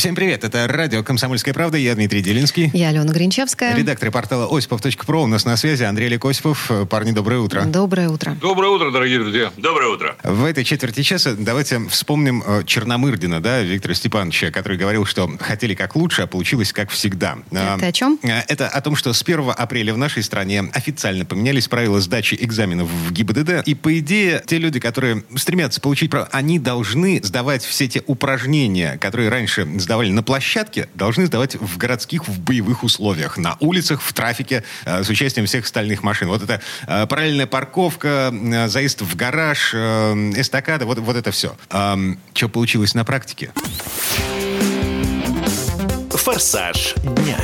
Всем привет, это радио «Комсомольская правда», я Дмитрий Делинский. Я Алена Гринчевская. Редактор портала осипов.про у нас на связи Андрей Лекосипов. Парни, доброе утро. Доброе утро. Доброе утро, дорогие друзья. Доброе утро. В этой четверти часа давайте вспомним э, Черномырдина, да, Виктора Степановича, который говорил, что хотели как лучше, а получилось как всегда. А, Это о чем? э, Это о том, что с 1 апреля в нашей стране официально поменялись правила сдачи экзаменов в ГИБДД. И, по идее, те люди, которые стремятся получить право, они должны сдавать все те упражнения, которые раньше сдавали на площадке, должны сдавать в городских, в боевых условиях, на улицах, в трафике, э, с участием всех остальных машин. Вот это э, параллельная парковка, э, заезд в гараж, эстакада, вот, вот это все. что получилось на практике? Форсаж дня.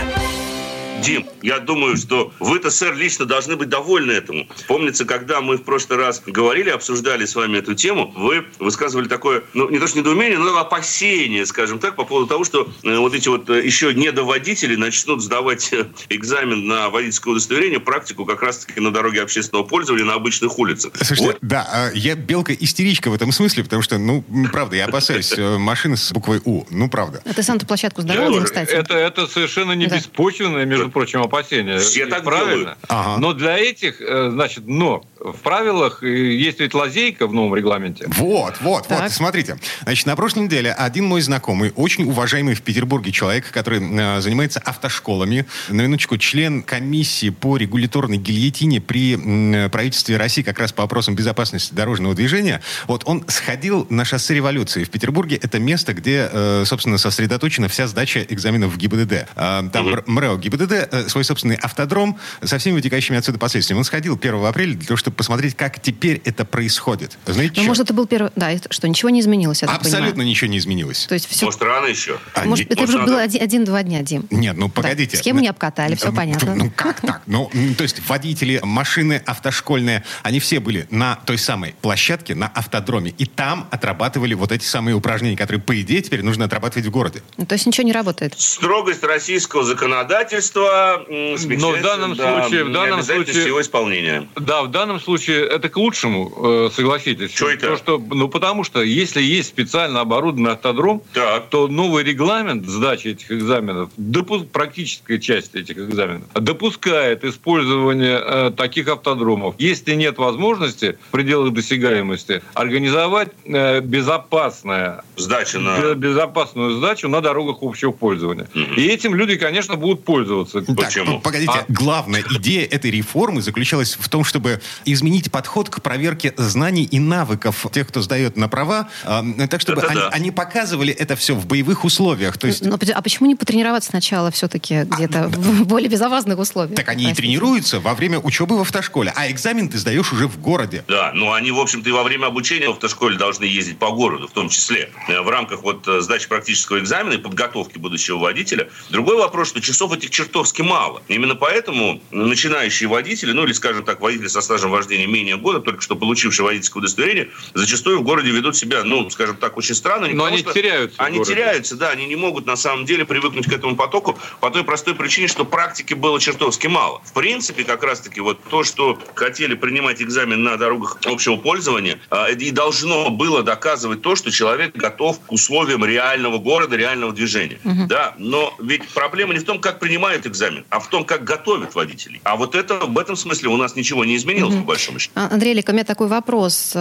Дим, я думаю, что вы-то, сэр, лично должны быть довольны этому. Помнится, когда мы в прошлый раз говорили, обсуждали с вами эту тему, вы высказывали такое, ну, не то что недоумение, но опасение, скажем так, по поводу того, что э, вот эти вот э, еще недоводители начнут сдавать э, экзамен на водительское удостоверение, практику как раз-таки на дороге общественного пользования на обычных улицах. Слушайте, Вот да, а, я белка-истеричка в этом смысле, потому что, ну, правда, я опасаюсь машины с буквой У. Ну, правда. А ты сам-то площадку сдавал, кстати? Это, это совершенно не Да. беспочвенное, между прочим, опасение. Все так правильно. делают. Ага. Но для этих, э, значит, но в правилах э, есть ведь лазейка в новом регламенте. Вот, вот, Так. вот, смотрите. Значит, на прошлой неделе один мой знакомый, очень уважаемый в Петербурге человек, который э, занимается автошколами, на минуточку, член комиссии по регуляторной гильотине при м, правительстве России как раз по вопросам безопасности дорожного движения, вот он сходил на шоссе революции в Петербурге. Это место, где, э, собственно, сосредоточена вся сдача экзаменов в ГИБДД. А, Там Р- МРЭО ГИБДД, э, свой собственный автодром со всеми вытекающими отсюда последствиями. Он сходил 1 апреля для того, чтобы посмотреть, как теперь это происходит. Знаете, Ну, чё? может, это был первый... Да, это что, ничего не изменилось, Абсолютно понимаю? ничего не изменилось. То есть все... Может, рано еще? А, Может, не- это может, уже было надо- один-два дня, Дим. Нет, ну погодите. схему не обкатали, всё Ну, понятно. Ну как так? Ну, то есть водители, машины автошкольные, они все были на той самой площадке, на автодроме. И там отрабатывали вот эти самые упражнения, которые, по идее, теперь нужно отрабатывать в городе. Ну, то есть ничего не работает. Строгость российского законодательства Но в данном до случае- в данном случае- его исполнения. Да, в данном случае это к лучшему, э, согласитесь. Чё это? То, что, ну, потому что если есть специально оборудованный автодром, Так. то новый регламент сдачи этих экзаменов, допу- практическая часть этих экзаменов, допускает использование э, таких автодромов, если нет возможности в пределах досягаемости организовать э, безопасное Сдача на... бе- безопасную сдачу на дорогах общего пользования. И этим люди, конечно, будут пользоваться. Почему? Так, погодите, А- главная идея этой реформы заключалась в том, чтобы изменить подход к проверке знаний и навыков тех, кто сдает на права, а, так, чтобы Это они, да. они показывали это все в боевых условиях. То есть Но, а почему не потренироваться сначала все-таки где-то в более безопасных условиях? Так они и тренируются во время учебы в автошколе, а экзамен ты сдаешь уже в городе. Да, ну они, в общем-то, и во время обучения в автошколе должны ездить по городу, в том числе э, в рамках вот э, сдачи практического экзамена и подготовки будущего водителя. Другой вопрос, что часов этих чертовски мало. Именно поэтому начинающие водители, ну или, скажем так, водители со стажем вождения менее года, только что получившие водительское удостоверение, зачастую в городе ведут себя, ну, скажем так, очень странно. Но они что теряются Они теряются, да, они не могут на самом деле привыкнуть к этому потоку по той простой причине, что практики было чертовски мало. В принципе, как раз-таки вот то, что хотели принимать экзамен на дорогах общего пользования, а, и должно было доказывать то, что человек готов к условиям реального города, реального движения. Да, но ведь проблема не в том, как принимают экзамен, а в том, как готовят водителей. А вот это в этом смысле у нас ничего не изменилось, по большому счету. А, Андрей Лик, у меня такой вопрос.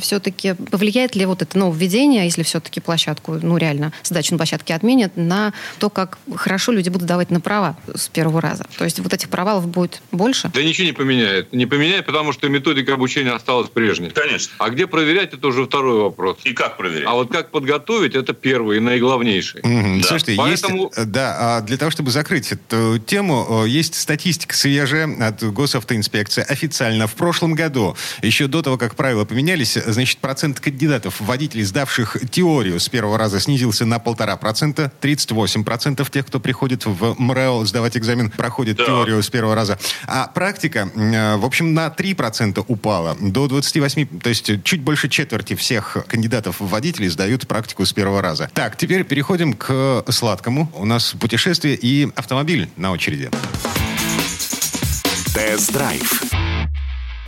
Все-таки повлияет ли вот это нововведение, если все-таки площадку, ну реально, сдачу на площадке отменят, на то, как хорошо люди будут давать на права с первого раза? То есть вот этих провалов будет больше? Да ничего не поменяет. Не поменяет, потому что методика обучения осталась прежней. Конечно. А где проверять, это уже второй вопрос. И как проверять? А вот как подготовить, это первый и наиглавнейший. Мгм. Да. Слушайте, Поэтому- есть, э, да, а для того, чтобы закрыть эту тему, э, есть статистика свежая от госавтоинспекции, официально в прошлом году, еще до того, как правила поменялись, значит, процент кандидатов, водителей, сдавших теорию с первого раза, снизился на полтора процента. 38 процентов тех, кто приходит в МРЭО сдавать экзамен, проходит да. теорию с первого раза. А практика, э, в общем, на 3 процента упала. До 28, то есть чуть больше четверти всех кандидатов в водителей сдают практику с первого раза. Так, теперь переходим к сладкому. У нас путешествие и автомобиль на очереди. Тест-драйв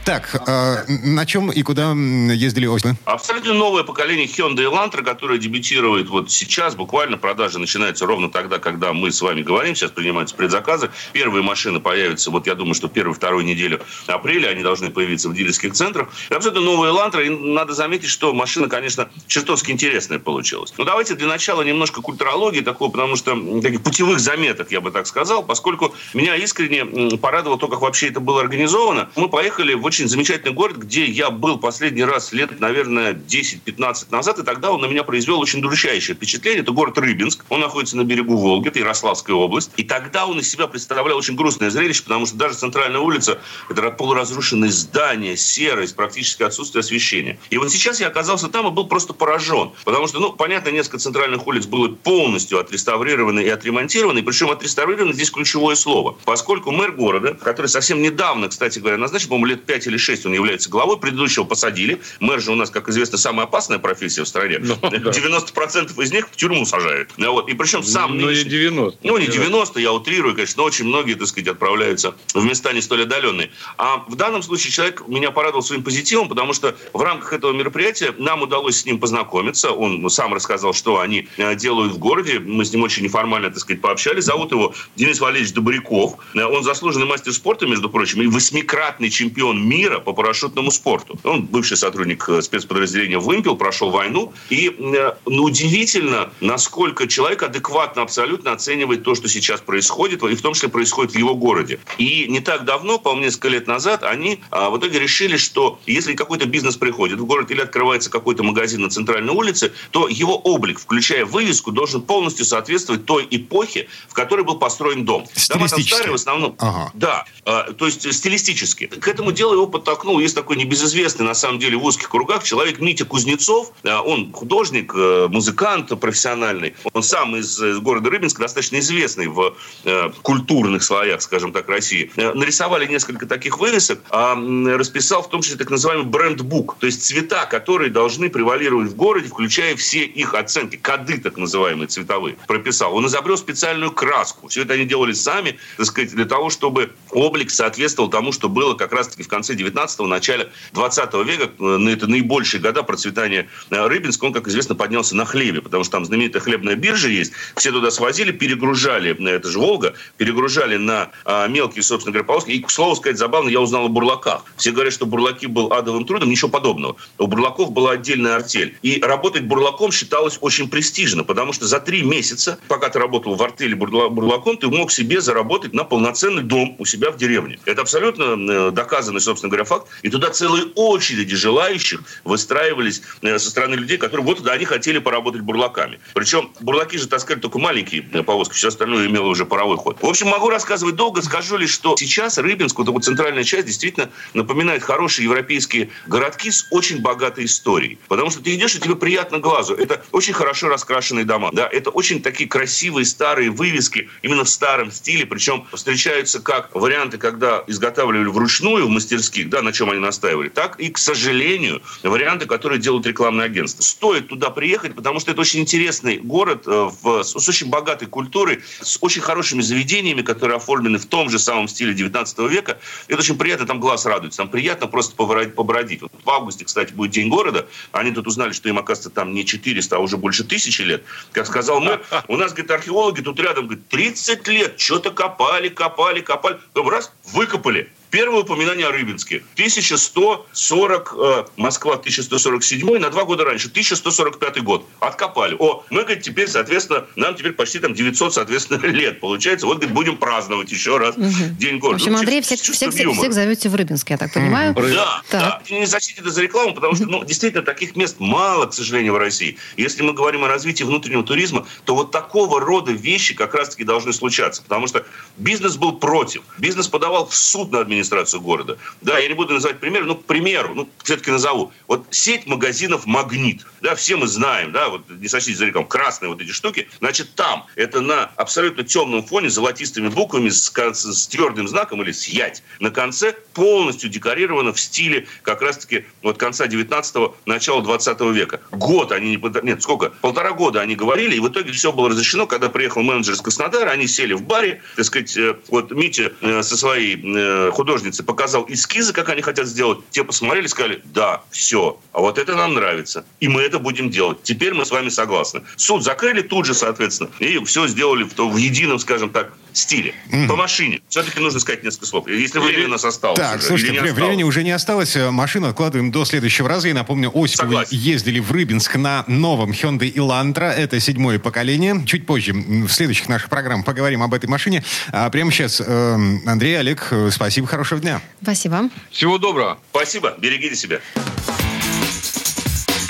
так, э, на чем и куда ездили осенью? Абсолютно новое поколение Hyundai Elantra, которое дебютирует вот сейчас. Буквально продажи начинаются ровно тогда, когда мы с вами говорим. Сейчас принимаются предзаказы. Первые машины появятся, вот я думаю, что первую-вторую неделю апреля они должны появиться в дилерских центрах. И абсолютно новая Elantra. И надо заметить, что машина, конечно, чертовски интересная получилась. Но давайте для начала немножко культурологии такого, потому что таких путевых заметок, я бы так сказал, поскольку меня искренне порадовало то, как вообще это было организовано. Мы поехали в очень замечательный город, где я был последний раз лет, наверное, 10-15 назад, и тогда он на меня произвел очень удручающее впечатление. Это город Рыбинск. Он находится на берегу Волги, это Ярославская область. И тогда он из себя представлял очень грустное зрелище, потому что даже центральная улица – это полуразрушенные здания, серость, практически отсутствие освещения. И вот сейчас я оказался там и был просто поражен. Потому что, ну, понятно, несколько центральных улиц было полностью отреставрированы и отремонтированы. Причем отреставрированы здесь ключевое слово. Поскольку мэр города, который совсем недавно, кстати говоря, назначил, по-моему, лет 5 5 или 6 он является главой, предыдущего посадили. Мэр же у нас, как известно, самая опасная профессия в стране. Ну, 90% из них в тюрьму сажают. Вот. И причем сам... Ну, нынешний... не 90. Ну, не 90, я утрирую, конечно, но очень многие, так сказать, отправляются в места не столь отдаленные. А в данном случае человек меня порадовал своим позитивом, потому что в рамках этого мероприятия нам удалось с ним познакомиться. Он сам рассказал, что они э, делают в городе. Мы с ним очень неформально, так сказать, пообщались. Зовут его Денис Валерьевич Добряков. Э, он заслуженный мастер спорта, между прочим, и восьмикратный чемпион мира по парашютному спорту. Он бывший сотрудник э, спецподразделения «Вымпел», прошел войну. И э, ну, удивительно, насколько человек адекватно абсолютно оценивает то, что сейчас происходит, и в том числе происходит в его городе. И не так давно, по-моему, несколько лет назад, они а, в итоге решили, что если какой-то бизнес приходит в город или открывается какой-то магазин на центральной улице, то его облик, включая вывеску, должен полностью соответствовать той эпохе, в которой был построен дом. Дома там старые в основном. Ага. Да, а, то есть стилистически. К этому делу его подтолкнул, есть такой небезызвестный, на самом деле, в узких кругах человек Митя Кузнецов. Он художник, э, музыкант профессиональный. Он сам из города Рыбинска, достаточно известный в э, культурных слоях, скажем так, России. Э, нарисовали несколько таких вывесок, а расписал в том числе так называемый бренд-бук, то есть цвета, которые должны превалировать в городе, включая все их оценки, коды так называемые цветовые, прописал. Он изобрел специальную краску. Все это они делали сами, так сказать, для того, чтобы облик соответствовал тому, что было как раз-таки в конце 19-го, начале 20 века. Э, это наибольшие года процветания э, Рыбинска. Он, как известно, поднялся на хлебе, потому что там знаменитая хлебная биржа есть. Все туда свозили, перегружали, э, это же Волга, перегружали на а, мелкие, собственно говоря, полоски. И, к слову сказать, забавно, я узнал о бурлаках. Все говорят, что бурлаки был адовым трудом, ничего подобного. У бурлаков была отдельная артель. И работать бурлаком считалось очень престижно, потому что за три месяца, пока ты работал в артели бурлаком, ты мог себе заработать на полноценный дом у себя в деревне. Это абсолютно доказанный, собственно говоря, факт. И туда целые очереди желающих выстраивались э, со стороны людей, которые вот туда они хотели поработать бурлаками. Причем бурлаки же таскали только маленькие э, повозки, все остальное имело уже паровой ход. В общем, могу рассказывать долго, скажу лишь, что сейчас Рыбинск, вот эта центральная часть, действительно напоминает хорошие европейские городки с очень богатой историей. Потому что ты идешь, и тебе приятно глазу. Это очень хорошо раскрашенные дома. Да, это очень такие красивые старые вывески, именно в старом стиле. Причем встречаются как варианты, когда изготавливали вручную в мастерских, да, на чем они настаивали, так и, к сожалению, варианты, которые делают рекламные агентства. Стоит туда приехать, потому что это очень интересный город э, в, с очень богатой культурой, с очень хорошими заведениями, которые оформлены в том же самом стиле 19 века. Это очень приятно, там глаз радуется, там приятно просто побродить. Вот в августе, кстати, будет День города. Они тут узнали, что им, оказывается, там не 400, а уже больше тысячи лет. Как сказал мэр, у нас, говорит, археологи тут рядом, говорит, 30 лет, что-то копали, копали, копали. Раз, выкопали. Первое упоминание о Рыбинске. 1140, э, Москва 1147, на два года раньше, 1145 год. Откопали. О, мы, говорит, теперь, соответственно, нам теперь почти там 900, соответственно, лет получается. Вот, говорит, будем праздновать еще раз угу. День города. В общем, Андрей, всех, всех, всех, всех зовете в Рыбинск, я так понимаю. Да, так. да. Не защитите это за рекламу, потому что, ну, действительно, таких мест мало, к сожалению, в России. Если мы говорим о развитии внутреннего туризма, то вот такого рода вещи как раз-таки должны случаться. Потому что бизнес был против. Бизнес подавал в суд на администрацию администрацию города. Да, я не буду называть пример, но к примеру, ну, все-таки назову. Вот сеть магазинов «Магнит», да, все мы знаем, да, вот не сочтите за рекламу, красные вот эти штуки, значит, там это на абсолютно темном фоне золотистыми буквами с, с твердым знаком или с ять на конце полностью декорировано в стиле как раз-таки вот конца 19-го, начала 20 века. Год они не... Нет, сколько? Полтора года они говорили, и в итоге все было разрешено, когда приехал менеджер из Краснодара, они сели в баре, так сказать, э, вот Митя э, со своей э, художницей показал эскизы, как они хотят сделать. Те посмотрели, сказали, да, все, а вот это нам нравится. И мы это будем делать. Теперь мы с вами согласны. Суд закрыли тут же, соответственно, и все сделали в, в едином, скажем так, стиле. Mm-hmm. По машине. Все-таки нужно сказать несколько слов. Если время у нас осталось. Так, уже, слушайте, вре- времени уже не осталось. Машину откладываем до следующего раза. И напомню, осенью Согласен. ездили в Рыбинск на новом Hyundai Elantra. Это седьмое поколение. Чуть позже в следующих наших программах поговорим об этой машине. А прямо сейчас, э, Андрей, Олег, э, спасибо, хорошего дня. Спасибо. Всего доброго. Спасибо. Берегите себя.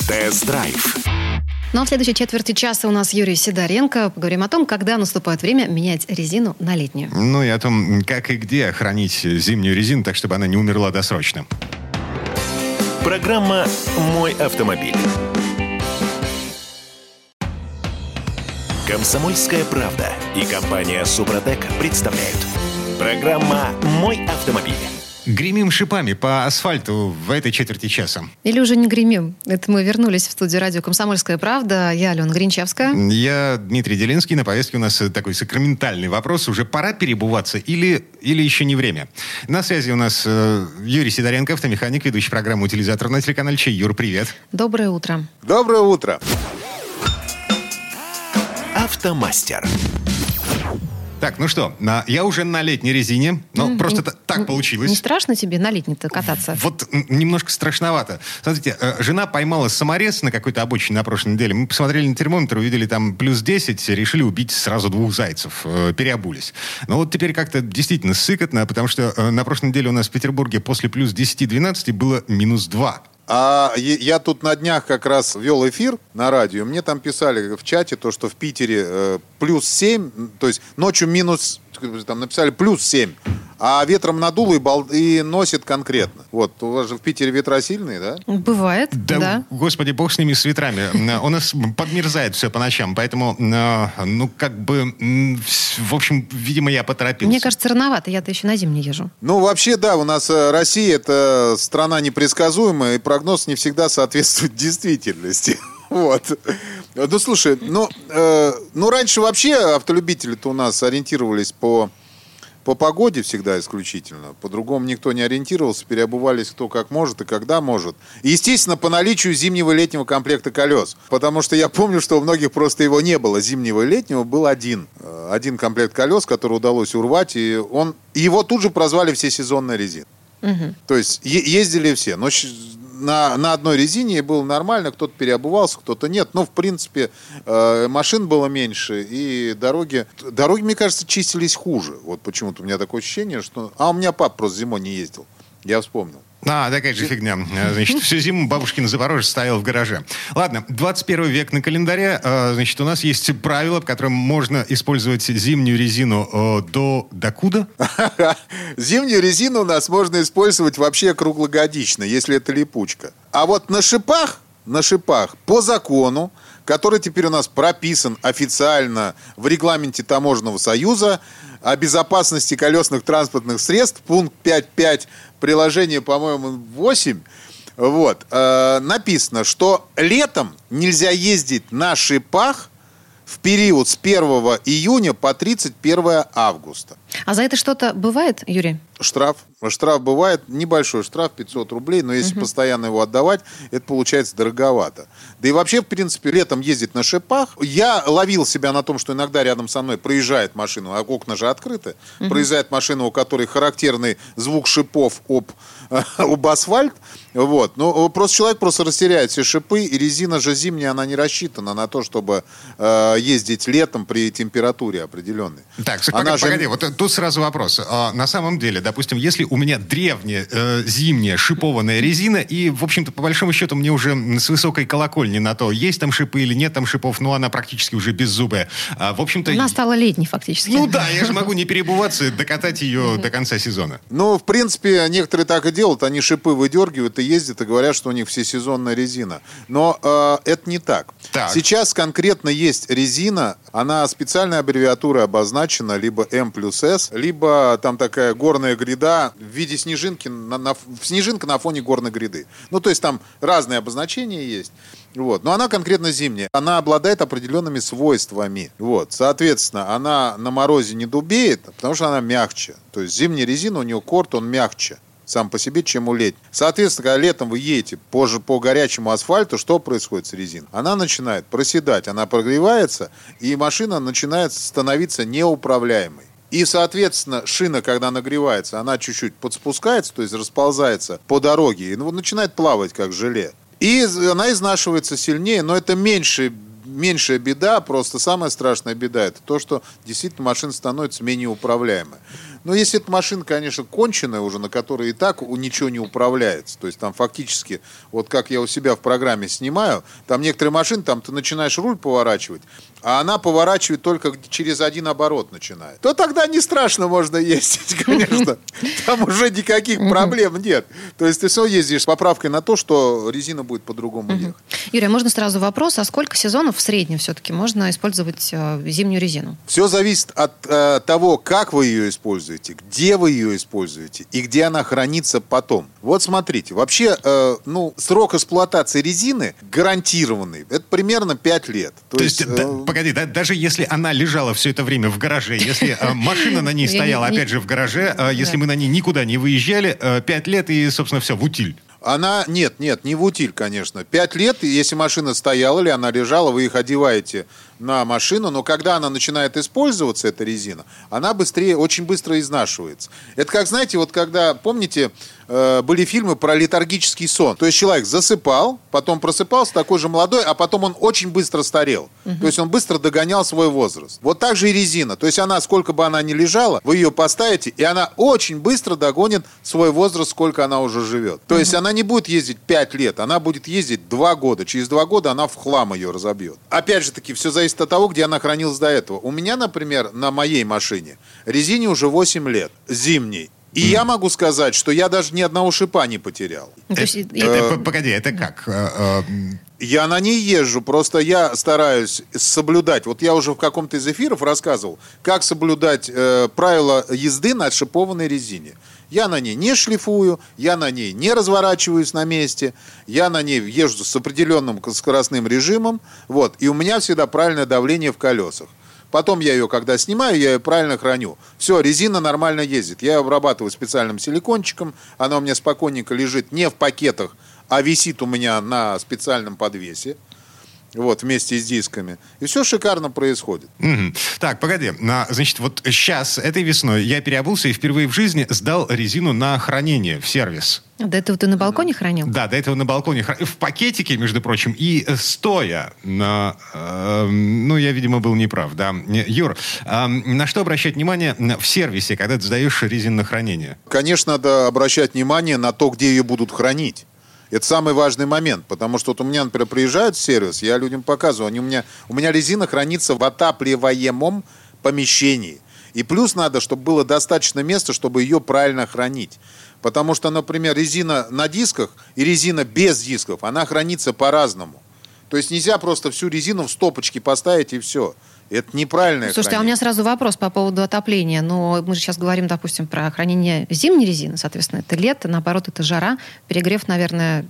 Тест-драйв. Ну а в следующей четверти часа у нас Юрий Сидоренко. Поговорим о том, когда наступает время менять резину на летнюю. Ну и о том, как и где хранить зимнюю резину, так чтобы она не умерла досрочно. Программа «Мой автомобиль». Комсомольская правда и компания «Супротек» представляют. Программа «Мой автомобиль». Гремим шипами по асфальту в этой четверти часа. Или уже не гремим. Это мы вернулись в студию радио «Комсомольская правда». Я Алена Гринчевская. Я Дмитрий Делинский. На повестке у нас такой сакраментальный вопрос. Уже пора перебываться или, или еще не время? На связи у нас э, Юрий Сидоренко, автомеханик, ведущий программу «Утилизатор» на телеканале Чей. Юр, привет. Доброе утро. Доброе утро. Автомастер. Так, ну что, на, я уже на летней резине, но mm, просто не, так получилось. Не страшно тебе на летней-то кататься? Вот немножко страшновато. Смотрите, э, жена поймала саморез на какой-то обочине на прошлой неделе. Мы посмотрели на термометр, увидели там плюс 10, решили убить сразу двух зайцев. Э, переобулись. Но вот теперь как-то действительно сыкотно, потому что э, на прошлой неделе у нас в Петербурге после плюс 10-12 было минус 2. А я тут на днях как раз вел эфир на радио. Мне там писали в чате то, что в Питере э, плюс 7, то есть ночью минус, там написали плюс 7 а ветром надуло и, бол... и носит конкретно. Вот, у вас же в Питере ветра сильные, да? Бывает, да. да. Господи, бог с ними, с ветрами. У нас подмерзает все по ночам, поэтому, э, ну, как бы, в общем, видимо, я поторопился. Мне кажется, рановато, я-то еще на зимне езжу. Ну, вообще, да, у нас э, Россия – это страна непредсказуемая, и прогноз не всегда соответствует действительности. Вот. Ну, слушай, ну, э, ну раньше вообще автолюбители-то у нас ориентировались по по погоде всегда исключительно. По-другому никто не ориентировался, переобувались кто как может и когда может. И, естественно, по наличию зимнего и летнего комплекта колес. Потому что я помню, что у многих просто его не было. Зимнего и летнего был один. Э, один комплект колес, который удалось урвать. И он, его тут же прозвали все сезонная резина. Угу. То есть ездили все. Но на, на одной резине было нормально, кто-то переобувался, кто-то нет. Но, в принципе, э, машин было меньше, и дороги... Дороги, мне кажется, чистились хуже. Вот почему-то у меня такое ощущение, что... А у меня пап просто зимой не ездил. Я вспомнил. А, такая же фигня. Значит, всю зиму бабушкин Запорожец стоял в гараже. Ладно, 21 век на календаре. Э, значит, у нас есть правило, по которому можно использовать зимнюю резину э, до... Докуда? Зимнюю резину у нас можно использовать вообще круглогодично, если это липучка. А вот на шипах, на шипах по закону, который теперь у нас прописан официально в регламенте Таможенного союза о безопасности колесных транспортных средств, пункт 5.5 приложение, по-моему, 8, вот, э, написано, что летом нельзя ездить на шипах в период с 1 июня по 31 августа. А за это что-то бывает, Юрий? Штраф. Штраф бывает, небольшой штраф, 500 рублей, но если угу. постоянно его отдавать, это получается дороговато. Да и вообще, в принципе, летом ездить на шипах. Я ловил себя на том, что иногда рядом со мной проезжает машина, а окна же открыты, угу. проезжает машина, у которой характерный звук шипов об, об асфальт, вот. Ну, просто человек просто растеряет все шипы, и резина же зимняя, она не рассчитана на то, чтобы э, ездить летом при температуре определенной. Так, она погоди, же... вот тут сразу вопрос. А, на самом деле, допустим, если у меня древняя э, зимняя шипованная резина, и, в общем-то, по большому счету, мне уже с высокой колокольни на то, есть там шипы или нет там шипов, но она практически уже беззубая. А, в общем-то... Она стала летней фактически. Ну да, я же могу не перебываться, докатать ее до конца сезона. Ну, в принципе, некоторые так и делают. Они шипы выдергивают и ездят, и говорят, что у них всесезонная резина. Но э, это не так. Так. Сейчас конкретно есть резина, она специальной аббревиатурой обозначена, либо М плюс С, либо там такая горная гряда в виде снежинки, на, на- снежинка на фоне горной гряды. Ну, то есть там разные обозначения есть. Вот. Но она конкретно зимняя. Она обладает определенными свойствами. Вот. Соответственно, она на морозе не дубеет, потому что она мягче. То есть зимняя резина, у нее корт, он мягче сам по себе, чем у летней. Соответственно, когда летом вы едете по, ж- по горячему асфальту, что происходит с резиной? Она начинает проседать, она прогревается, и машина начинает становиться неуправляемой. И, соответственно, шина, когда нагревается, она чуть-чуть подспускается, то есть расползается по дороге, и ну, начинает плавать, как желе. И она изнашивается сильнее, но это меньше, меньшая беда, просто самая страшная беда, это то, что действительно машина становится менее управляемой. Но если эта машина, конечно, конченая уже, на которой и так ничего не управляется, то есть там фактически, вот как я у себя в программе снимаю, там некоторые машины, там ты начинаешь руль поворачивать, а она поворачивает только через один оборот начинает, то тогда не страшно можно ездить, конечно. Там уже никаких проблем нет. То есть ты все ездишь с поправкой на то, что резина будет по-другому ехать. Юрий, а можно сразу вопрос, а сколько сезонов в среднем все-таки можно использовать э, зимнюю резину? Все зависит от э, того, как вы ее используете, где вы ее используете и где она хранится потом. Вот смотрите, вообще, э, ну, срок эксплуатации резины гарантированный. Это примерно 5 лет. То, есть, э, погоди, да, даже если она лежала все это время в гараже, если э, машина на ней стояла, не- опять же, в гараже, э, если мы на ней никуда не выезжали, э, пять лет и, собственно, все, в утиль. Она, нет, нет, не в утиль, конечно. Пять лет, если машина стояла или она лежала, вы их одеваете на машину, но когда она начинает использоваться, эта резина, она быстрее, очень быстро изнашивается. Это как, знаете, вот когда, помните, э, были фильмы про летаргический сон. То есть человек засыпал, потом просыпался такой же молодой, а потом он очень быстро старел. То есть он быстро догонял свой возраст. Вот так же и резина. То есть она, сколько бы она ни лежала, вы ее поставите, и она очень быстро догонит свой возраст, сколько она уже живет. То есть она не будет ездить 5 лет, она будет ездить 2 года. Через 2 года она в хлам ее разобьет. Опять же таки, все зависит от того, где она хранилась до этого. У меня, например, на моей машине резине уже 8 лет, зимней. И я могу сказать, что я даже ни одного шипа не потерял. Ну, Это- это, п- погоди, это как? Э, э, Я на ней езжу, просто я стараюсь соблюдать. Вот я уже в каком-то из эфиров рассказывал, как соблюдать э, правила езды на отшипованной резине. Я на ней не шлифую, я на ней не разворачиваюсь на месте, я на ней езжу с определенным скоростным режимом, вот, и у меня всегда правильное давление в колесах. Потом я ее, когда снимаю, я ее правильно храню. Все, резина нормально ездит. Я ее обрабатываю специальным силикончиком. Она у меня спокойненько лежит не в пакетах, а висит у меня на специальном подвесе. Вот, вместе с дисками. И все шикарно происходит. Мгм. Так, погоди. На- значит, вот сейчас, этой весной, я переобулся и впервые в жизни сдал резину на хранение в сервис. До этого ты на балконе хранил? Да, до этого на балконе, в пакетике, между прочим, и э, стоя. На, э, ну, я, видимо, был неправ, да. Юр, э, на что обращать внимание в сервисе, когда ты сдаешь резину на хранение? Конечно, надо обращать внимание на то, где ее будут хранить. Это самый важный момент, потому что вот у меня, например, приезжают в сервис, я людям показываю, они у меня, у меня резина хранится в отапливаемом помещении. И плюс надо, чтобы было достаточно места, чтобы ее правильно хранить. Потому что, например, резина на дисках и резина без дисков, она хранится по-разному. То есть нельзя просто всю резину в стопочки поставить и все. Это неправильное Слушайте, а у хранение. меня сразу вопрос по поводу отопления. Но мы же сейчас говорим, допустим, про хранение зимней резины. Соответственно, это лето, наоборот, это жара. Перегрев, наверное,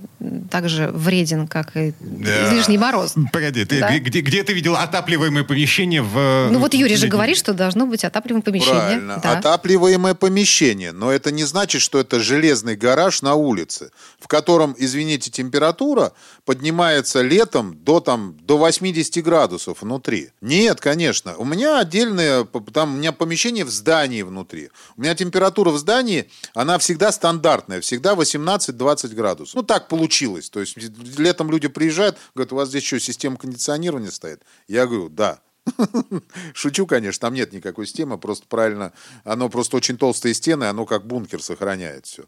также вреден, как и Да. излишний мороз. Погоди, ты, Да. где, где- ты видел отапливаемое помещение в... Ну вот Юрий же говорит, что должно быть отапливаемое помещение. Правильно. Да. Отапливаемое помещение. Но это не значит, что это железный гараж на улице, в котором, извините, температура поднимается летом до, там, до 80 градусов внутри. Нет, конечно. У меня отдельное, там у меня помещение в здании внутри. У меня температура в здании, она всегда стандартная, всегда 18-20 градусов. Ну, так получилось. То есть летом люди приезжают, говорят, у вас здесь что, система кондиционирования стоит? Я говорю, да. Шучу, конечно, там нет никакой системы, просто правильно, оно просто очень толстые стены, оно как бункер сохраняет все.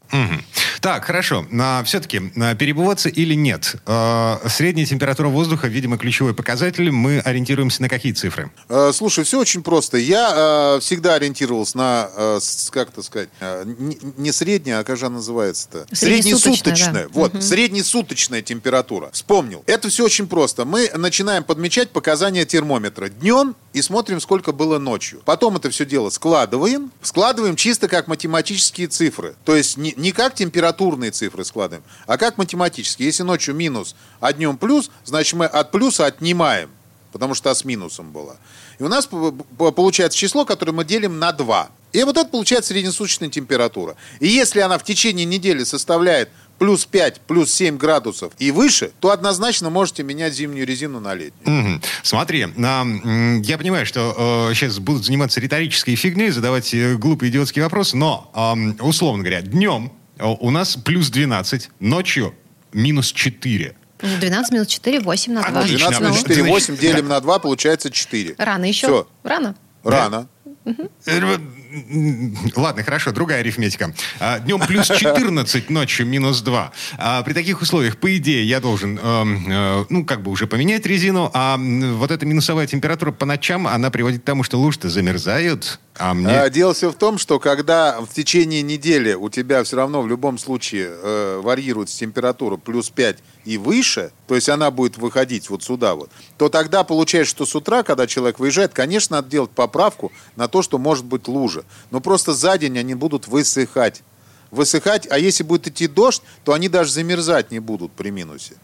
Так, хорошо. А, все-таки а, перебываться или нет? А, средняя температура воздуха, видимо, ключевой показатель. Мы ориентируемся на какие цифры? Э, Слушай, все очень просто. Я э, всегда ориентировался на, э, как это сказать, не, не средняя, а как же она называется-то? Среднесуточная, Среднесуточная. да. Вот, среднесуточная температура. Вспомнил. Это все очень просто. Мы начинаем подмечать показания термометра днем и смотрим, сколько было ночью. Потом это все дело складываем. Складываем чисто как математические цифры. То есть не, не как температурные цифры складываем, а как математические. Если ночью минус, а днем плюс, значит мы от плюса отнимаем потому что та с минусом была. И у нас получается число, которое мы делим на 2. И вот это получается среднесуточная температура. И если она в течение недели составляет плюс 5, плюс 7 градусов и выше, то однозначно можете менять зимнюю резину на летнюю. Мгм. Смотри, м, я понимаю, что сейчас будут заниматься риторической фигней, задавать э, глупые идиотские вопросы, но, ам, условно говоря, днем э, у нас плюс 12, ночью минус 4. 12 минус 4, 8 на 2. Отлично. 12 на Ну, 4, значит, 8 делим на 2, получается 4. Рано еще. Все, Рано. рано. Э, м, Ладно, хорошо, другая арифметика. А, Днем плюс 14, ночью минус 2. А, При таких условиях, по идее, я должен, эм, э, ну, как бы уже поменять резину, а вот эта минусовая температура по ночам, она приводит к тому, что лужи-то замерзают, а мне... А, Дело все в том, что когда в течение недели у тебя все равно в любом случае э, варьируется температура плюс 5 и выше, то есть она будет выходить вот сюда вот, то тогда получается, что с утра, когда человек выезжает, конечно, надо делать поправку на то, что может быть лужа. Но просто за день они будут высыхать. Высыхать, а если будет идти дождь, то они даже замерзать не будут при минусе.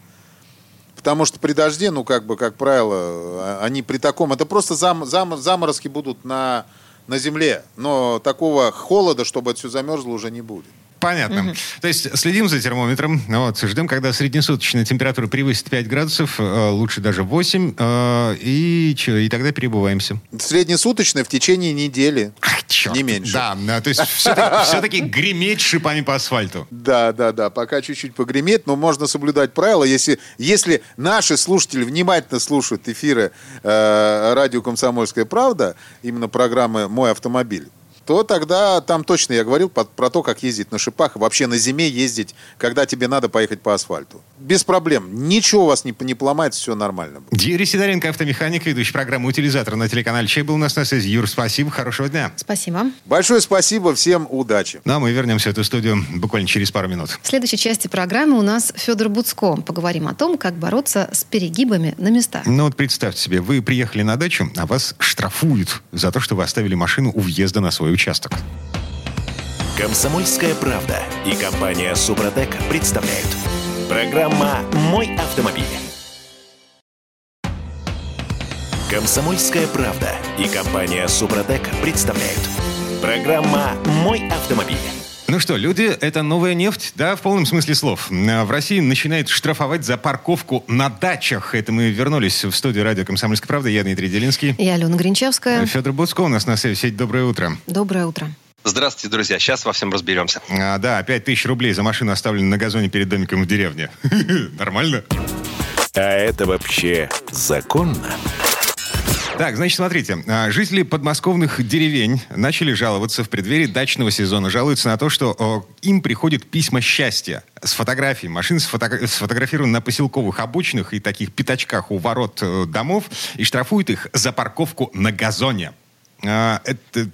Потому что при дожде, ну, как бы, как правило, а- они при таком... Это просто зам- зам- заморозки будут на, на земле. Но такого холода, чтобы это все замерзло, уже не будет. Понятно. То есть следим за термометром, вот, ждем, когда среднесуточная температура превысит 5 градусов, э, лучше даже 8, э, и, чё, и тогда перебываемся. Среднесуточно в течение недели. Ах, черт. Не меньше. Да, да, то есть все-таки, греметь шипами по асфальту. Да, да, да, пока чуть-чуть погреметь, но можно соблюдать правила. Если, если наши слушатели внимательно слушают эфиры э, радио «Комсомольская правда», именно программы «Мой автомобиль», то тогда там точно я говорил по- про то, как ездить на шипах, и вообще на зиме ездить, когда тебе надо поехать по асфальту. Без проблем. Ничего у вас не, не поломается, все нормально. будет. Юрий Сидоренко, автомеханик, ведущий программы «Утилизатор» на телеканале «Чей» был у нас на связи. Юр, спасибо, хорошего дня. Спасибо. Большое спасибо, всем удачи. Ну, а мы вернемся в эту студию буквально через пару минут. В следующей части программы у нас Федор Буцко. Поговорим о том, как бороться с перегибами на местах. Ну вот представьте себе, вы приехали на дачу, а вас штрафуют за то, что вы оставили машину у въезда на свой участок. Комсомольская правда и компания Супротек представляют. Программа «Мой автомобиль». Комсомольская правда и компания Супротек представляют. Программа «Мой автомобиль». Ну что, люди — это новая нефть, да, в полном смысле слов. А В России начинают штрафовать за парковку на дачах. Это мы вернулись в студию радио «Комсомольская правда». Я Дмитрий Делинский. Я Алена Гринчевская. Федор Буцко у нас на связи. Сеть «Доброе утро». Доброе утро. Здравствуйте, друзья. Сейчас во всем разберемся. А, да, 5 тысяч рублей за машину оставлены на газоне перед домиком в деревне. Нормально? А это вообще законно? Так, значит, смотрите. а, Жители подмосковных деревень начали жаловаться в преддверии дачного сезона. Жалуются на то, что им приходят письма счастья с фотографией. Машины сфото- сфотографированы на поселковых обочинах и таких пятачках у ворот э, домов и штрафуют их за парковку на газоне. А, Это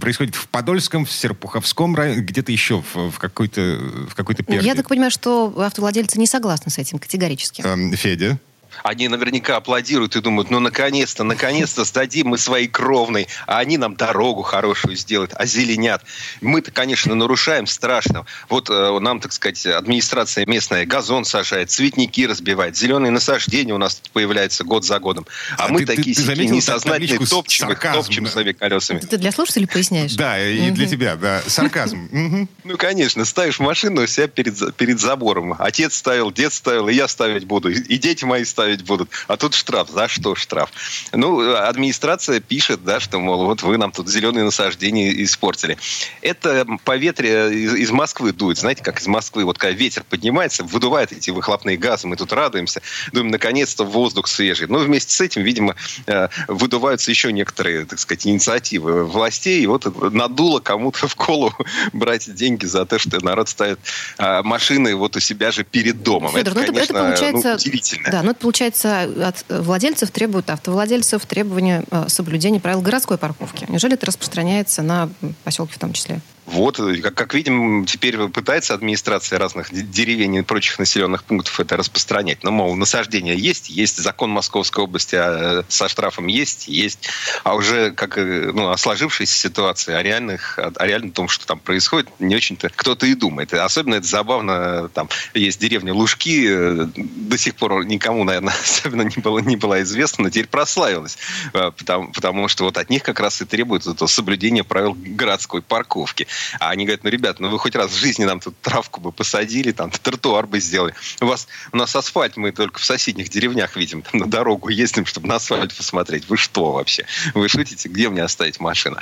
происходит в Подольском, в Серпуховском районе, где-то еще в, в какой-то в какой-то перде. Я так понимаю, что автовладельцы не согласны с этим категорически. Эм, Федя. Они наверняка аплодируют и думают, ну, наконец-то, наконец-то сдадим мы свои кровные, а они нам дорогу хорошую сделают, озеленят. Мы-то, конечно, нарушаем страшно. Вот э, нам, так сказать, администрация местная газон сажает, цветники разбивает, зеленые насаждения у нас тут появляются год за годом. А, А мы ты- ты- такие ты сякие заметил несознательные топчем, их, сарказмом, топчем да? своими колесами. Ты для слушателей поясняешь? Да, и для тебя, да. Сарказм. Ну, конечно, ставишь машину у себя перед, перед забором. Отец ставил, дед ставил, и я ставить буду. И дети мои ставят. Ставить будут. А тут штраф. За что штраф? Ну, администрация пишет, да, что, мол, вот вы нам тут зеленые насаждения испортили. Это поветрие из, из Москвы дует. Знаете, как из Москвы, вот когда ветер поднимается, выдувает эти выхлопные газы, мы тут радуемся, думаем, наконец-то воздух свежий. Но вместе с этим, видимо, э, выдуваются еще некоторые, так сказать, инициативы властей. И вот надуло кому-то в колу брать деньги за то, что народ ставит а, машины вот у себя же перед домом. Федор, это, ну, конечно, это получается, ну, удивительно. Да, ну это получается от владельцев требуют автовладельцев требования э, соблюдения правил городской парковки. Неужели это распространяется на поселки в том числе? Вот, как, как видим, теперь пытается администрация разных деревень и прочих населенных пунктов это распространять. Ну, мол, насаждение есть, есть закон Московской области а, со штрафом есть, есть. А уже как ну, о сложившейся ситуации, о, реальных, о реальном том, что там происходит, не очень-то кто-то и думает. Особенно это забавно, там есть деревня Лужки, э, до сих пор никому, наверное, особенно не, было, не была известна, но теперь прославилась. Э, потому, потому что вот от них как раз и требуется это соблюдение правил городской парковки. А они говорят, ну, ребят, ну вы хоть раз в жизни нам тут травку бы посадили, там тротуар бы сделали. У вас у нас асфальт мы только в соседних деревнях видим, там на дорогу ездим, чтобы на асфальт посмотреть. Вы что вообще? Вы шутите, где мне оставить машину?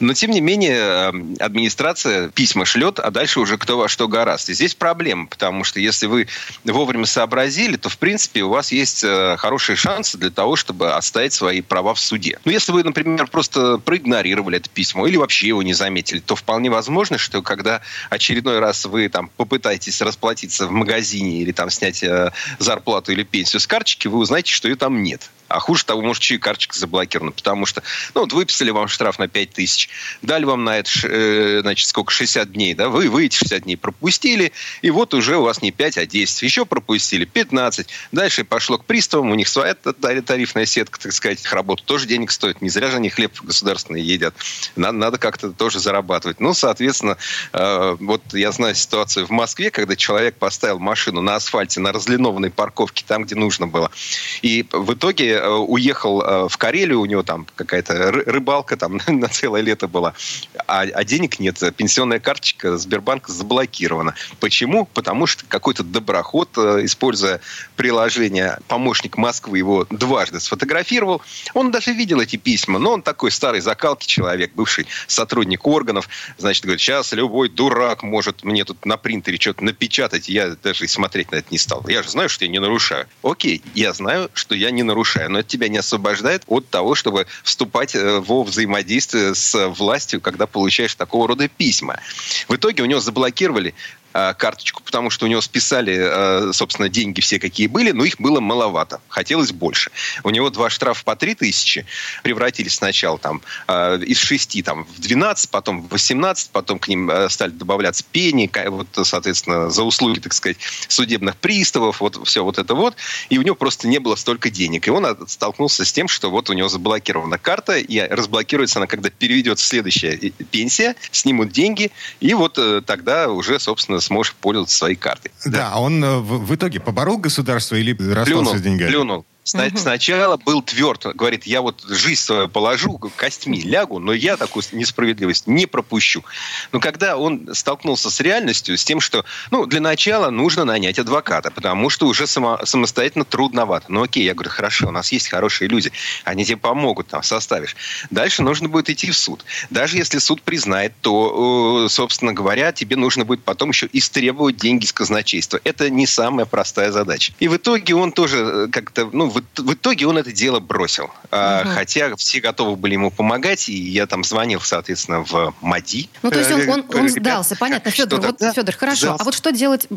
Но, тем не менее, эм, администрация письма шлет, а дальше уже кто во что гораст. И здесь проблема, потому что если вы вовремя сообразили, то, в принципе, у вас есть э, хорошие шансы для того, чтобы оставить свои права в суде. Но если вы, например, просто проигнорировали это письмо или вообще его не заметили, то вполне возможно, что когда очередной раз вы там попытаетесь расплатиться в магазине или там снять э, зарплату или пенсию с карточки, вы узнаете, что ее там нет. А хуже того, может, чьи карточка заблокирована. Потому что, ну, вот выписали вам штраф на 5 тысяч, дали вам на это, э, значит, сколько, 60 дней, да, вы, вы эти 60 дней пропустили, и вот уже у вас не 5, а 10. Еще пропустили 15. Дальше пошло к приставам, у них своя тарифная сетка, так сказать, их работа тоже денег стоит. Не зря же они хлеб государственный едят. Надо, надо как-то тоже зарабатывать. Ну, соответственно, э, вот я знаю ситуацию в Москве, когда человек поставил машину на асфальте, на разлинованной парковке, там, где нужно было. И в итоге уехал э, в Карелию, у него там какая-то рыбалка там на целое лето была, а, а денег нет. Пенсионная карточка Сбербанка заблокирована. Почему? Потому что какой-то доброход, э, используя приложение «Помощник Москвы», его дважды сфотографировал. Он даже видел эти письма, но он такой старый закалки человек, бывший сотрудник органов. Значит, говорит, сейчас любой дурак может мне тут на принтере что-то напечатать. Я даже и смотреть на это не стал. Я же знаю, что я не нарушаю. Окей, я знаю, что я не нарушаю но это тебя не освобождает от того, чтобы вступать э, во взаимодействие с властью, когда получаешь такого рода письма. В итоге у него заблокировали Э, карточку, потому что у него списали, э, собственно, деньги все, какие были, но их было маловато. Хотелось больше. У него два штрафа по 3 тысячи превратились сначала там э, из 6 там, в 12, потом в 18, потом к ним стали добавляться пени, вот, соответственно, за услуги, так сказать, судебных приставов, вот все вот это вот. И у него просто не было столько денег. И он столкнулся с тем, что вот у него заблокирована карта, и разблокируется она, когда переведется следующая пенсия, снимут деньги, и вот тогда уже, собственно, сможешь пользоваться своей картой. Да, да. он э, в, в итоге поборол государство или расстался плюнул, с деньгами? Плюнул. Угу. Сначала был тверд, говорит, я вот жизнь свою положу, костьми лягу, но я такую несправедливость не пропущу. Но когда он столкнулся с реальностью, с тем, что, ну, для начала нужно нанять адвоката, потому что уже само, самостоятельно трудновато. Ну, окей, я говорю, хорошо, у нас есть хорошие люди, они тебе помогут, там, составишь. Дальше нужно будет идти в суд. Даже если суд признает, то, собственно говоря, тебе нужно будет потом еще истребовать деньги с казначейства. Это не самая простая задача. И в итоге он тоже э, как-то, ну, в, в итоге он это дело бросил. А, угу. Хотя все готовы были ему помогать, и я там звонил, соответственно, в МАДИ. Ну, то есть он, он, он сдался, понятно. Федор, вот, да, Федор, хорошо. Сдался. А вот что делать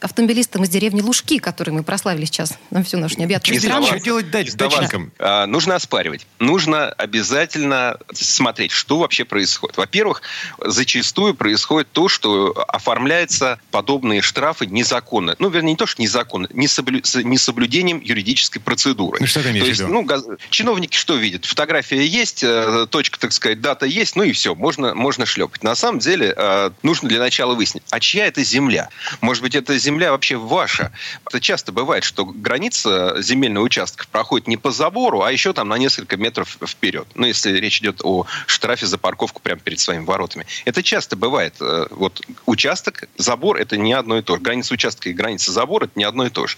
автомобилистам из деревни Лужки, которые мы прославили сейчас на всю нашу необъятную страну? Что делать дальше дачникам? А, нужно оспаривать. Нужно обязательно смотреть, что вообще происходит. Во-первых, зачастую происходит то, что оформляются подобные штрафы незаконно. Ну, вернее, не то, что незаконно, несоблю... с несоблюдением юридической процедуры процедуры. Ну, что ты имеешь То есть, в виду? ну, газ- чиновники что видят? Фотография есть, э, точка, так сказать, дата есть, ну и все, можно, можно шлепать. На самом деле, э, нужно для начала выяснить, а чья это земля? Может быть, эта земля вообще ваша? Это часто бывает, что граница земельного участка проходит не по забору, а еще там на несколько метров вперед. Ну, если речь идет о штрафе за парковку прямо перед своими воротами. Это часто бывает. Э, Вот участок, забор – это не одно и то же. Граница участка и граница забора – это не одно и то же.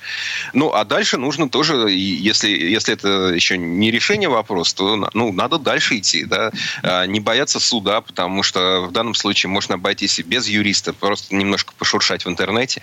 Ну, а дальше нужно тоже, если, если это еще не решение вопроса, то ну, надо дальше идти. Да? А, Не бояться суда, потому что в данном случае можно обойтись и без юриста, просто немножко пошуршать в интернете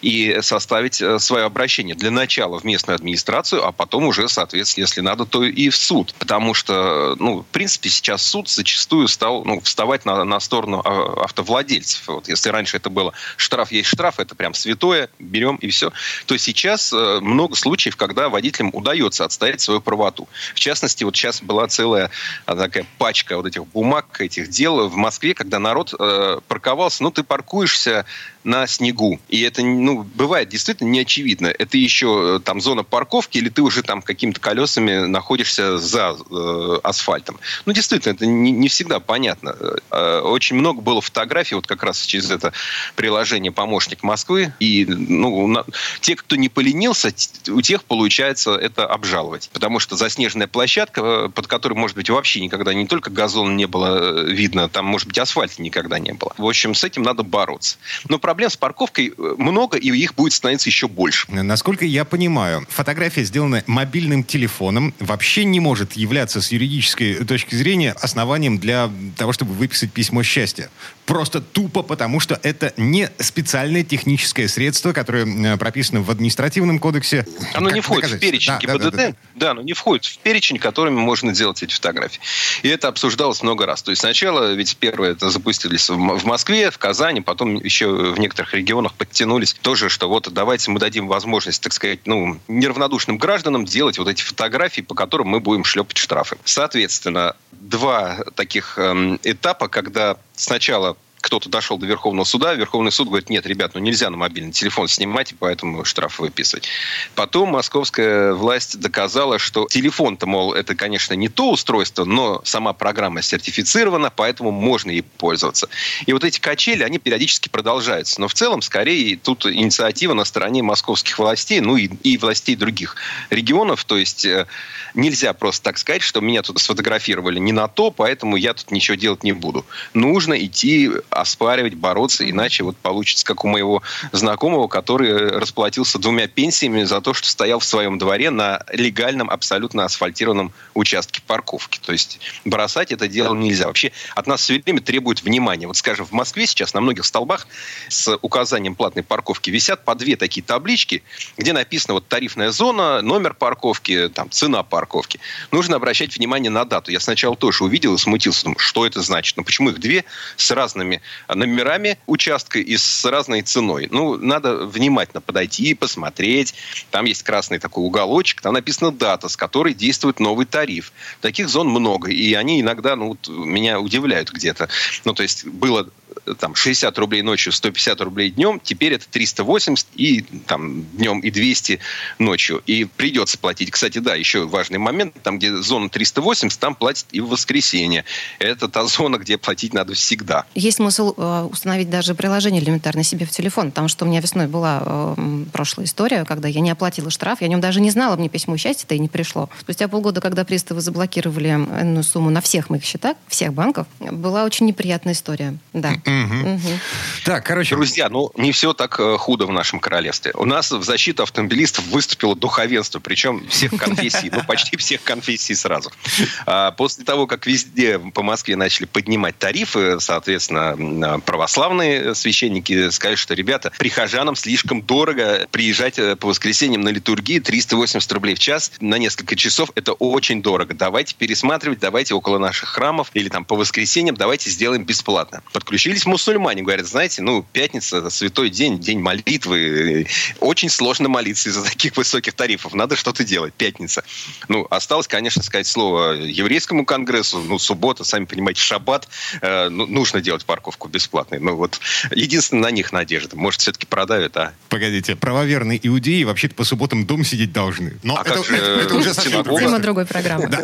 и составить э, свое обращение. Для начала в местную администрацию, а потом уже, соответственно, если надо, то и в суд. Потому что, ну, в принципе, сейчас суд зачастую стал ну, вставать на, на сторону а, автовладельцев. Вот если раньше это было штраф есть штраф, это прям святое, берем и все, то сейчас э, много случаев, когда водителям удается отстоять свою правоту. В частности, вот сейчас была целая а, такая пачка вот этих бумаг, этих дел в Москве, когда народ э, парковался, ну, ты паркуешься на снегу. И это, ну, бывает действительно неочевидно. Это еще э, там зона парковки или ты уже там какими-то колесами находишься за э, асфальтом. Ну, действительно, это не, не всегда понятно. Э, очень много было фотографий, вот как раз через это приложение «Помощник Москвы». И, ну, на- те, кто не поленился, у тех получается это обжаловать. Потому что заснеженная площадка, э, под которой, может быть, вообще никогда не только газон не было э, видно, там, может быть, асфальта никогда не было. В общем, с этим надо бороться. Но проблем с парковкой э, много, и их будет становиться еще больше. Насколько я понимаю, фотография, сделанная мобильным телефоном, вообще не может являться с юридической точки зрения основанием для того, чтобы выписать письмо счастья. Просто тупо потому, что это не специальное техническое средство, которое э, прописано в административном кодексе. Оно как не входит в доказательство. перечень Да, да, да, ГИБДД. да, Да, оно не входит в перечень, которыми можно делать эти фотографии. И это обсуждалось много раз. То есть сначала, ведь первое это запустились в в Москве, в Казани, потом еще в некоторых регионах подтянулись тоже, что вот давайте мы дадим возможность, так сказать, ну, неравнодушным гражданам делать вот эти фотографии, по которым мы будем шлепать штрафы. Соответственно, два таких эм, этапа, когда сначала кто-то дошел до Верховного суда, Верховный суд говорит, нет, ребят, ну нельзя на мобильный телефон снимать, и поэтому штраф выписывать. Потом московская власть доказала, что телефон-то, мол, это, конечно, не то устройство, но сама программа сертифицирована, поэтому можно ей пользоваться. И вот эти качели, они периодически продолжаются. Но в целом, скорее, тут инициатива на стороне московских властей, ну и, и властей других регионов. То есть э, нельзя просто так сказать, что меня тут сфотографировали не на то, поэтому я тут ничего делать не буду. Нужно идти оспаривать, бороться, иначе вот получится, как у моего знакомого, который расплатился двумя пенсиями за то, что стоял в своем дворе на легальном, абсолютно асфальтированном участке парковки. То есть бросать это дело нельзя. Вообще от нас все время требуют внимания. Вот, скажем, в Москве сейчас на многих столбах с указанием платной парковки висят по две такие таблички, где написано вот тарифная зона, номер парковки, там цена парковки. Нужно обращать внимание на дату. Я сначала тоже увидел и смутился, думаю, что это значит? Ну почему их две с разными номерами участка и с разной ценой? Ну, надо внимательно подойти и посмотреть. Там есть красный такой уголочек, там написана дата, с которой действует новый тариф. Таких зон много, и они иногда ну, меня удивляют где-то. Ну, то есть было там 60 рублей ночью, 150 рублей днем, теперь это 380 и там днем и 200 ночью. И придется платить. Кстати, да, еще важный момент, там, где зона 380, там платят и в воскресенье. Это та зона, где платить надо всегда. Есть смысл э, установить даже приложение элементарно себе в телефон, потому что у меня весной была э, прошлая история, когда я не оплатила штраф, я о нем даже не знала, мне письмо счастья-то и не пришло. Спустя полгода, когда приставы заблокировали энную сумму на всех моих счетах, всех банков, была очень неприятная история. Да. Мгм. Так, короче, Друзья, ну не все так э, худо в нашем королевстве. У нас в защиту автомобилистов выступило духовенство, причем всех конфессий, ну почти всех конфессий сразу. А После того, как везде по Москве начали поднимать тарифы, соответственно, м, православные священники сказали, что, ребята, прихожанам слишком дорого приезжать э, по воскресеньям на литургии 380 рублей в час на несколько часов. Это очень дорого. Давайте пересматривать, давайте около наших храмов или там по воскресеньям давайте сделаем бесплатно. Подключились Научились мусульмане, говорят, знаете, ну, пятница – это святой день, день молитвы. Очень сложно молиться из-за таких высоких тарифов. Надо что-то делать, пятница. Ну, осталось, конечно, сказать слово еврейскому конгрессу. Ну, суббота, сами понимаете, шаббат. Э, ну, нужно делать парковку бесплатной. Ну, вот единственное, на них надежда. Может, все-таки продавят, а? Погодите, правоверные иудеи вообще-то по субботам дом сидеть должны. Но А это, как же, это- это уже совсем. Тема другой программы. Да.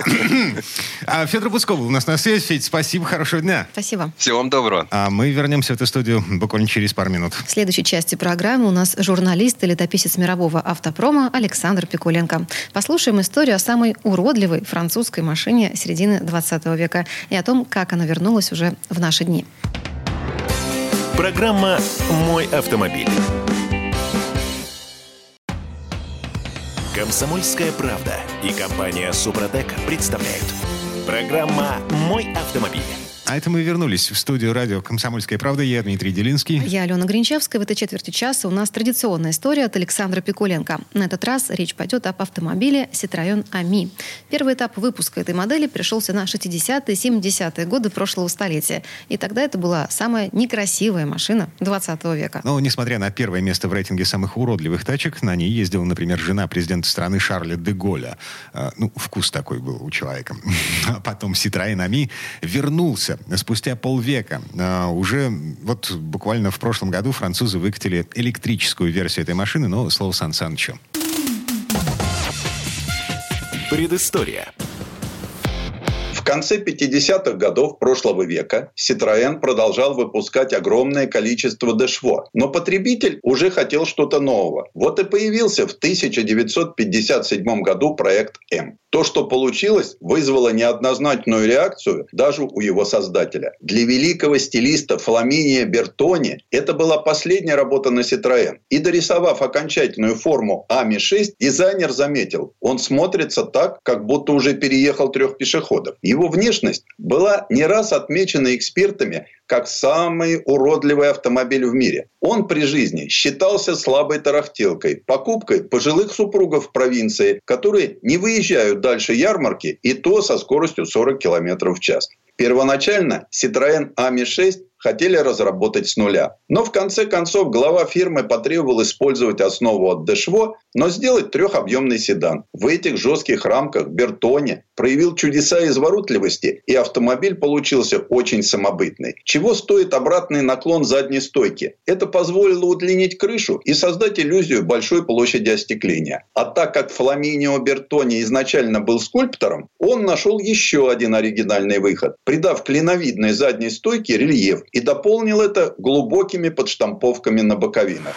А, Федор Бусков у нас на связи. Федь, спасибо, хорошего дня. Спасибо. Всего вам доброго. А мы вернемся в эту студию буквально через пару минут. В следующей части программы у нас журналист и летописец мирового автопрома Александр Пикуленко. Послушаем историю о самой уродливой французской машине середины 20 века и о том, как она вернулась уже в наши дни. Программа «Мой автомобиль». Комсомольская правда и компания «Супротек» представляют. Программа «Мой автомобиль». А это мы вернулись в студию радио «Комсомольская правда». Я Дмитрий Делинский. Я Алена Гринчевская. В этой четверти часа у нас традиционная история от Александра Пикуленко. На этот раз речь пойдет об автомобиле Citroёn Ami. Первый этап выпуска этой модели пришелся на 60-е, 70-е годы прошлого столетия. И тогда это была самая некрасивая машина 20 века. Но, несмотря на первое место в рейтинге самых уродливых тачек, на ней ездила, например, жена президента страны Шарля де Голля. А, ну, вкус такой был у человека. А потом Citroёn Ami вернулся спустя полвека. А, уже вот буквально в прошлом году французы выкатили электрическую версию этой машины, но слово Сан Санычу. Предыстория. Конце 50-х годов прошлого века Citroën продолжал выпускать огромное количество дешво, но потребитель уже хотел что-то нового. Вот и появился в 1957 году проект М. То, что получилось, вызвало неоднозначную реакцию даже у его создателя. Для великого стилиста Фламиния Бертони это была последняя работа на Citroën. И дорисовав окончательную форму Ами-6, дизайнер заметил, он смотрится так, как будто уже переехал трех пешеходов. Его внешность была не раз отмечена экспертами как самый уродливый автомобиль в мире. Он при жизни считался слабой тарахтелкой, покупкой пожилых супругов в провинции, которые не выезжают дальше ярмарки, и то со скоростью 40 км в час. Первоначально Citroën Ami6 хотели разработать с нуля. Но в конце концов глава фирмы потребовал использовать основу от Дешво, но сделать трехобъемный седан. В этих жестких рамках Бертони проявил чудеса изворотливости, и автомобиль получился очень самобытный. Чего стоит обратный наклон задней стойки? Это позволило удлинить крышу и создать иллюзию большой площади остекления. А так как Фламинио Бертони изначально был скульптором, он нашел еще один оригинальный выход, придав клиновидной задней стойке рельеф и дополнил это глубокими подштамповками на боковинах.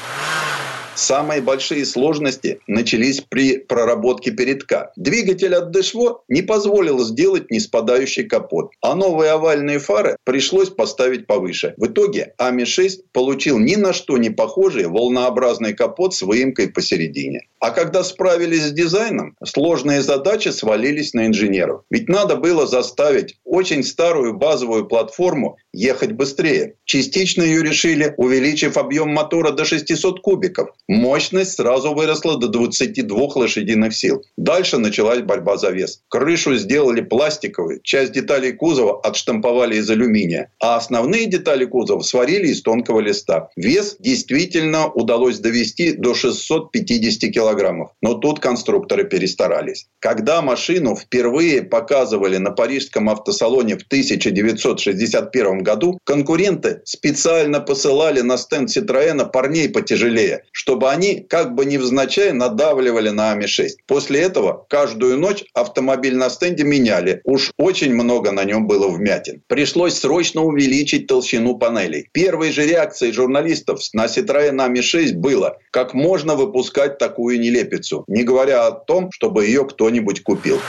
Самые большие сложности начались при проработке передка. Двигатель от Дешво не позволил сделать неспадающий капот, а новые овальные фары пришлось поставить повыше. В итоге Ами-6 получил ни на что не похожий волнообразный капот с выемкой посередине. А когда справились с дизайном, сложные задачи свалились на инженеров. Ведь надо было заставить очень старую базовую платформу ехать быстрее. Частично ее решили, увеличив объем мотора до 600 кубиков. Мощность сразу выросла до 22 лошадиных сил. Дальше началась борьба за вес. Крышу сделали пластиковой, часть деталей кузова отштамповали из алюминия, а основные детали кузова сварили из тонкого листа. Вес действительно удалось довести до 650 килограммов. Но тут конструкторы перестарались. Когда машину впервые показывали на парижском автосалоне в 1961 году, конкуренты специально посылали на стенд Citroёна парней потяжелее, чтобы они как бы невзначай надавливали на Ами-6. После этого каждую ночь автомобиль на стенде меняли. Уж очень много на нем было вмятин. Пришлось срочно увеличить толщину панелей. Первой же реакцией журналистов на Citroёn Ами-6 было, как можно выпускать такую нелепицу, не говоря о том, чтобы ее кто-нибудь купил.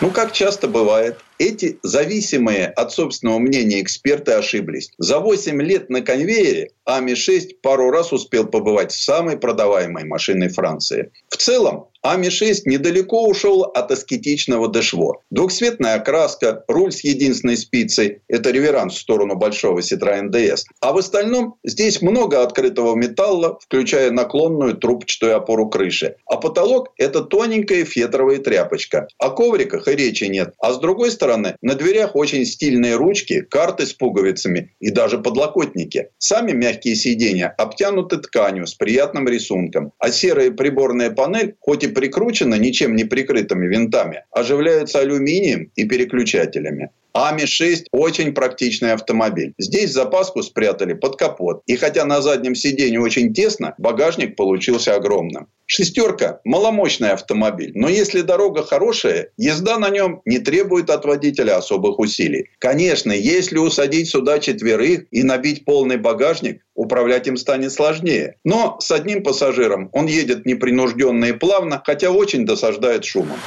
Ну, как часто бывает, эти зависимые от собственного мнения эксперты ошиблись. За 8 лет на конвейере Ами-6 пару раз успел побывать самой продаваемой машиной Франции. В целом, Ами-6 недалеко ушел от аскетичного дешво. Двухцветная окраска, руль с единственной спицей – это реверанс в сторону большого Citroёn DS. А в остальном здесь много открытого металла, включая наклонную трубчатую опору крыши. А потолок – это тоненькая фетровая тряпочка. О ковриках и речи нет. А с другой стороны, на дверях очень стильные ручки, карты с пуговицами и даже подлокотники. Сами мягкие сиденья обтянуты тканью с приятным рисунком, а серая приборная панель, хоть и прикручена ничем не прикрытыми винтами, оживляется алюминием и переключателями. АМИ-6 очень практичный автомобиль. Здесь запаску спрятали под капот. И хотя на заднем сиденье очень тесно, багажник получился огромным. Шестерка – маломощный автомобиль, но если дорога хорошая, езда на нем не требует от водителя особых усилий. Конечно, если усадить сюда четверых и набить полный багажник, управлять им станет сложнее. Но с одним пассажиром он едет непринужденно и плавно, хотя очень досаждает шумом.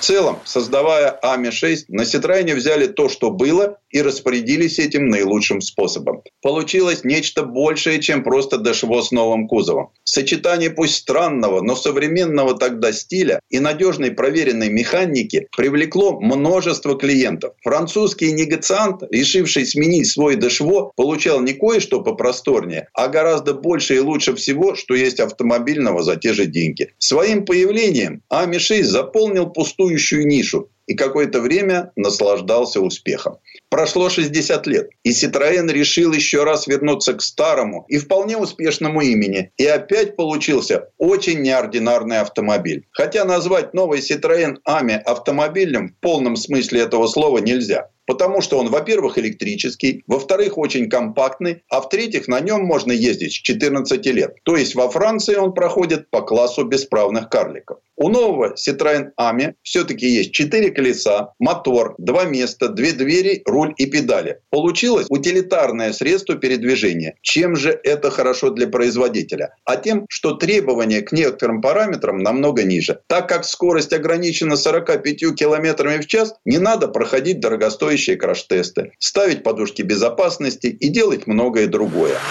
В целом, создавая АМИ-6, на Ситроене взяли то, что было, и распорядились этим наилучшим способом. Получилось нечто большее, чем просто дэшво с новым кузовом. Сочетание пусть странного, но современного тогда стиля и надежной проверенной механики привлекло множество клиентов. Французский негациант, решивший сменить свой дэшво, получал не кое-что попросторнее, а гораздо больше и лучше всего, что есть автомобильного за те же деньги. Своим появлением АМИ-6 заполнил пустующую нишу и какое-то время наслаждался успехом. Прошло 60 лет, и Citroën решил еще раз вернуться к старому и вполне успешному имени. И опять получился очень неординарный автомобиль. Хотя назвать новый Citroën Ами автомобилем в полном смысле этого слова нельзя. Потому что он, во-первых, электрический, во-вторых, очень компактный, а в-третьих, на нем можно ездить с 14 лет. То есть во Франции он проходит по классу бесправных карликов. У нового Citroёn Ami все-таки есть 4 колеса, мотор, 2 места, 2 двери, руль и педали. Получилось утилитарное средство передвижения. Чем же это хорошо для производителя? А тем, что требования к некоторым параметрам намного ниже. Так как скорость ограничена 45 км в час, не надо проходить дорогостоящие краш-тесты, ставить подушки безопасности и делать многое другое.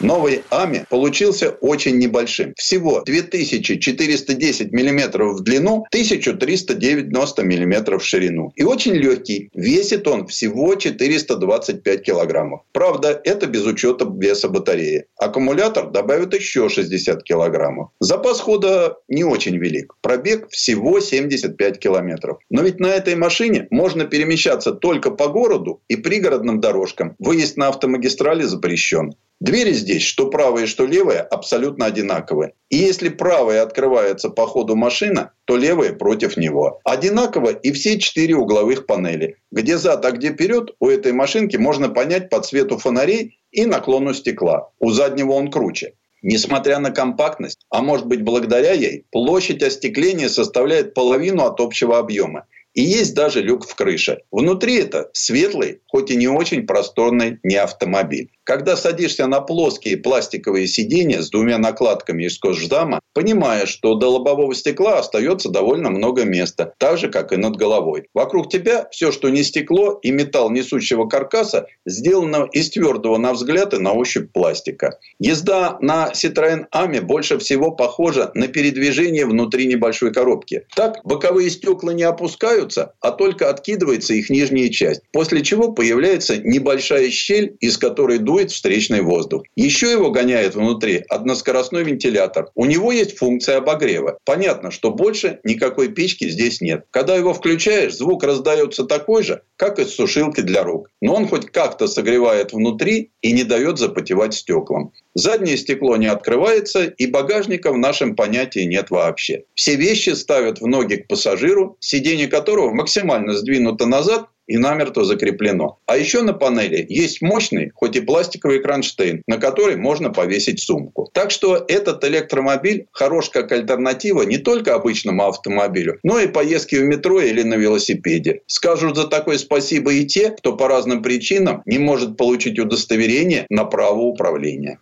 Новый АМИ получился очень небольшим. Всего 2410 мм в длину, 1390 мм в ширину. И очень легкий. Весит он всего 425 килограммов. Правда, это без учета веса батареи. Аккумулятор добавит еще 60 килограммов. Запас хода не очень велик. Пробег всего 75 километров. Но ведь на этой машине можно перемещаться только по городу и пригородным дорожкам. Выезд на автомагистрали запрещен. Двери здесь, что правая, что левая, абсолютно одинаковые. И если правая открывается по ходу машина, то левая против него. Одинаково и все четыре угловых панели. Где зад, а где вперед, у этой машинки можно понять по цвету фонарей и наклону стекла. У заднего он круче. Несмотря на компактность, а может быть благодаря ей, площадь остекления составляет половину от общего объема. И есть даже люк в крыше. Внутри это светлый, хоть и не очень просторный не автомобиль. Когда садишься на плоские пластиковые сиденья с двумя накладками из кожждама, понимаешь, что до лобового стекла остается довольно много места, так же, как и над головой. Вокруг тебя все, что не стекло и металл несущего каркаса, сделано из твердого на взгляд и на ощупь пластика. Езда на Citroёn Ами больше всего похожа на передвижение внутри небольшой коробки. Так, боковые стекла не опускаются, а только откидывается их нижняя часть, после чего появляется небольшая щель, из которой дует дует встречный воздух. Еще его гоняет внутри односкоростной вентилятор. У него есть функция обогрева. Понятно, что больше никакой печки здесь нет. Когда его включаешь, звук раздается такой же, как из сушилки для рук. Но он хоть как-то согревает внутри и не дает запотевать стеклам. Заднее стекло не открывается, и багажника в нашем понятии нет вообще. Все вещи ставят в ноги к пассажиру, сиденье которого максимально сдвинуто назад и намертво закреплено. А еще на панели есть мощный, хоть и пластиковый кронштейн, на который можно повесить сумку. Так что этот электромобиль хорош как альтернатива не только обычному автомобилю, но и поездки в метро или на велосипеде. Скажут за такое спасибо и те, кто по разным причинам не может получить удостоверение на право управления.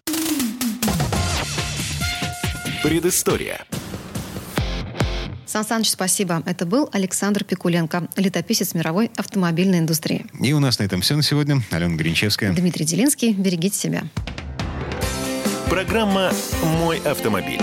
Предыстория. Сан Саныч, спасибо. Это был Александр Пикуленко, летописец мировой автомобильной индустрии. И у нас на этом все на сегодня. Алена Гринчевская. Дмитрий Делинский. Берегите себя. Программа «Мой автомобиль».